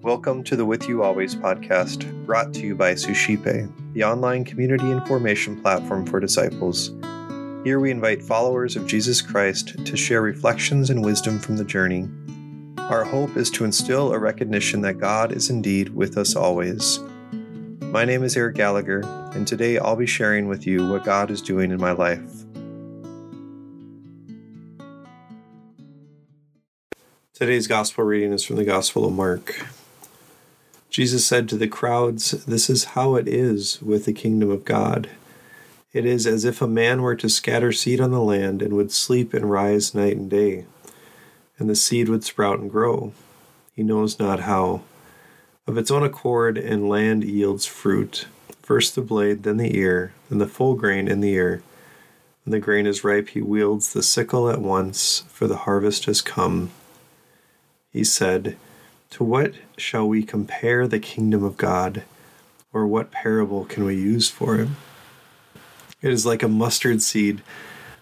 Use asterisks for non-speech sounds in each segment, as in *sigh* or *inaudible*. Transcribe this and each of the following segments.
Welcome to the With You Always podcast, brought to you by Suscipe, the online community and formation platform for disciples. Here we invite followers of Jesus Christ to share reflections and wisdom from the journey. Our hope is to instill a recognition that God is indeed with us always. My name is Eric Gallagher, and today I'll be sharing with you what God is doing in my life. Today's gospel reading is from the Gospel of Mark. Jesus said to the crowds, This is how it is with the kingdom of God. It is as if a man were to scatter seed on the land and would sleep and rise night and day, and the seed would sprout and grow. He knows not how. Of its own accord, and land yields fruit first the blade, then the ear, then the full grain in the ear. When the grain is ripe, he wields the sickle at once, for the harvest has come. He said, to what shall we compare the kingdom of God, or what parable can we use for it? It is like a mustard seed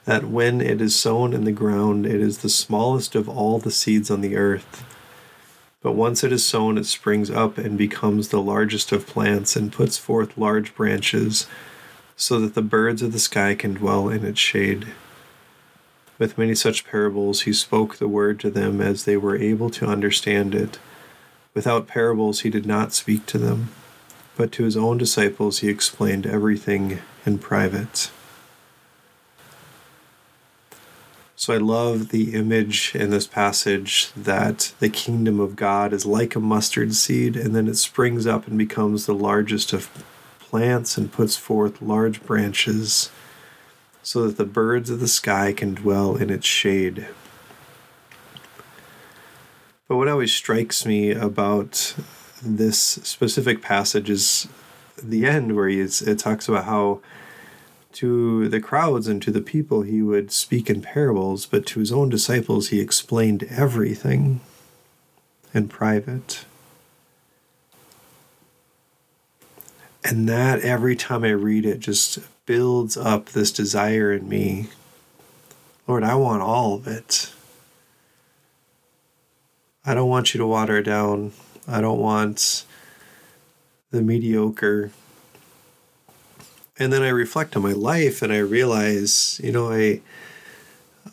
that when it is sown in the ground, it is the smallest of all the seeds on the earth. But once it is sown, it springs up and becomes the largest of plants and puts forth large branches, so that the birds of the sky can dwell in its shade. With many such parables, he spoke the word to them as they were able to understand it. Without parables, he did not speak to them, but to his own disciples he explained everything in private. So I love the image in this passage that the kingdom of God is like a mustard seed, and then it springs up and becomes the largest of plants and puts forth large branches so that the birds of the sky can dwell in its shade. But what always strikes me about this specific passage is the end where he it talks about how to the crowds and to the people he would speak in parables, but to his own disciples he explained everything in private. And that every time I read it just builds up this desire in me. Lord, I want all of it. I don't want you to water it down. I don't want the mediocre. And then I reflect on my life and I realize, you know, I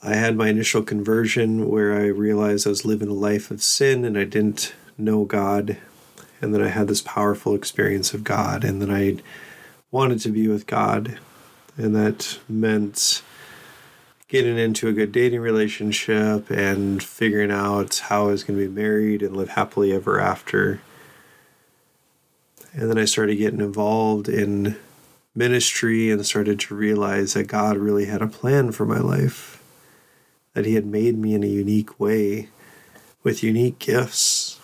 I had my initial conversion where I realized I was living a life of sin and I didn't know God. And then I had this powerful experience of God and then I wanted to be with God. And that meant getting into a good dating relationship and figuring out how I was going to be married and live happily ever after. And then I started getting involved in ministry and started to realize that God really had a plan for my life, that He had made me in a unique way with unique gifts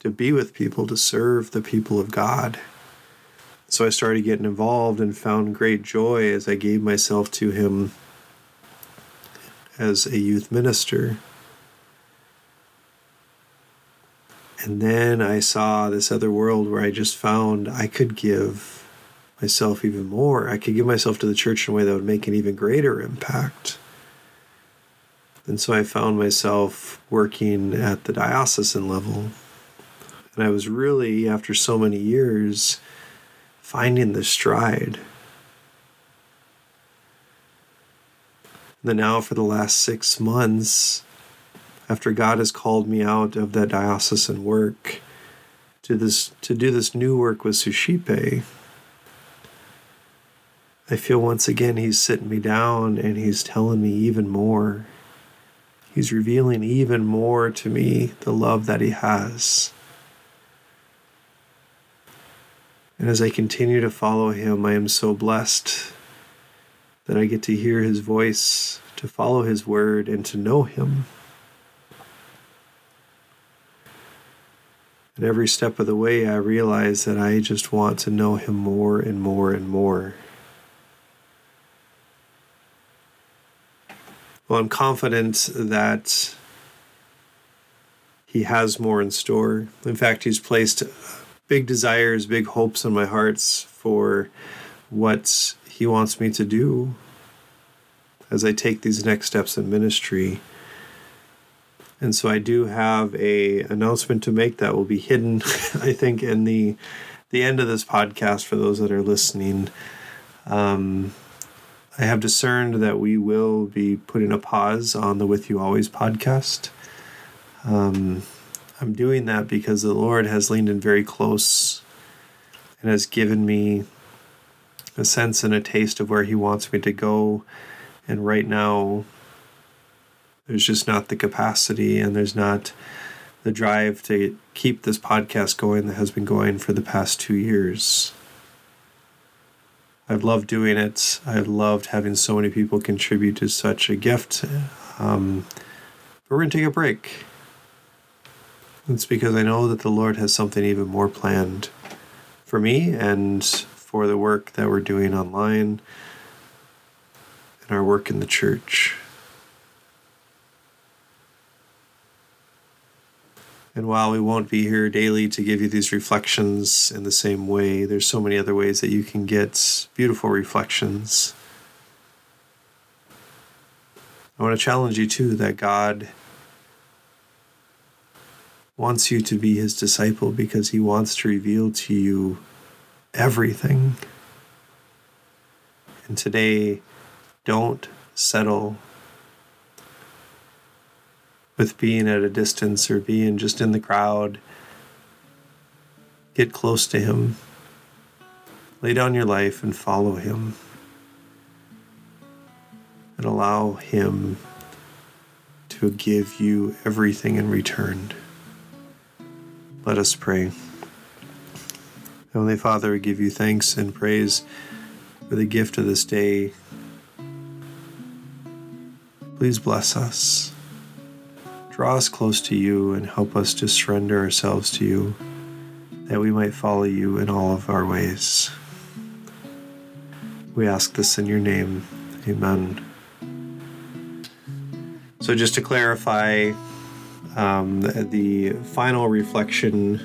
to be with people, to serve the people of God. So I started getting involved and found great joy as I gave myself to Him as a youth minister. And then I saw this other world where I just found I could give myself even more. I could give myself to the church in a way that would make an even greater impact. And so I found myself working at the diocesan level. And I was really, after so many years, finding the stride. then now for the last six months, after God has called me out of that diocesan work to this to do this new work with Suscipe, I feel once again he's sitting me down and he's telling me even more. He's revealing even more to me the love that he has. And as I continue to follow him, I am so blessed that I get to hear his voice, to follow his word, and to know him. And every step of the way, I realize that I just want to know him more and more and more. Well, I'm confident that he has more in store. In fact, he's placed big desires, big hopes in my hearts for what he wants me to do as I take these next steps in ministry. And so I do have a announcement to make that will be hidden, *laughs* I think, in the the end of this podcast for those that are listening. Um, I have discerned that we will be putting a pause on the With You Always podcast. Um, I'm doing that because the Lord has leaned in very close and has given me a sense and a taste of where He wants me to go. And right now, there's just not the capacity and there's not the drive to keep this podcast going that has been going for the past two years. I've loved doing it. I've loved having so many people contribute to such a gift. Um, but we're going to take a break. It's because I know that the Lord has something even more planned for me and for the work that we're doing online and our work in the church. And while we won't be here daily to give you these reflections in the same way, there's so many other ways that you can get beautiful reflections. I want to challenge you too that God wants you to be his disciple because he wants to reveal to you everything. And today, don't settle with being at a distance or being just in the crowd. Get close to Him. Lay down your life and follow Him. And allow Him to give you everything in return. Let us pray. Heavenly Father, we give you thanks and praise for the gift of this day. Please bless us. Draw us close to you and help us to surrender ourselves to you, that we might follow you in all of our ways. We ask this in your name. Amen. So, just to clarify, um, the, the, final reflection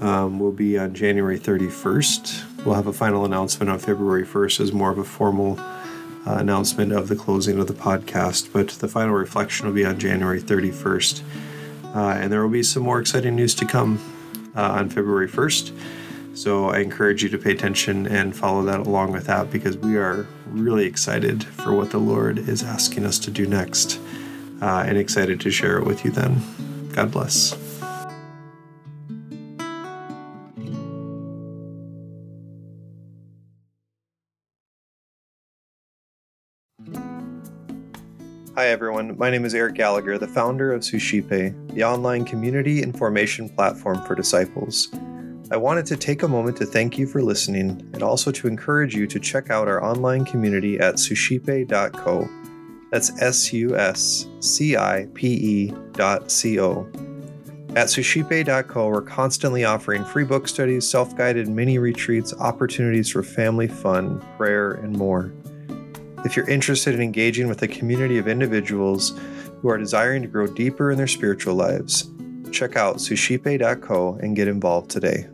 um, will be on January 31st. We'll have a final announcement on February 1st as more of a formal uh, announcement of the closing of the podcast, but the final reflection will be on January 31st. Uh, and there will be some more exciting news to come uh, on February 1st. So I encourage you to pay attention and follow that along with that because we are really excited for what the Lord is asking us to do next uh, and excited to share it with you then. God bless. Hi, everyone. My name is Eric Gallagher, the founder of Suscipe, the online community and formation platform for disciples. I wanted to take a moment to thank you for listening and also to encourage you to check out our online community at suscipe.co. That's S U S C I P E dot C O. At suscipe.co, we're constantly offering free book studies, self guided mini retreats, opportunities for family fun, prayer, and more. If you're interested in engaging with a community of individuals who are desiring to grow deeper in their spiritual lives, check out suscipe.co and get involved today.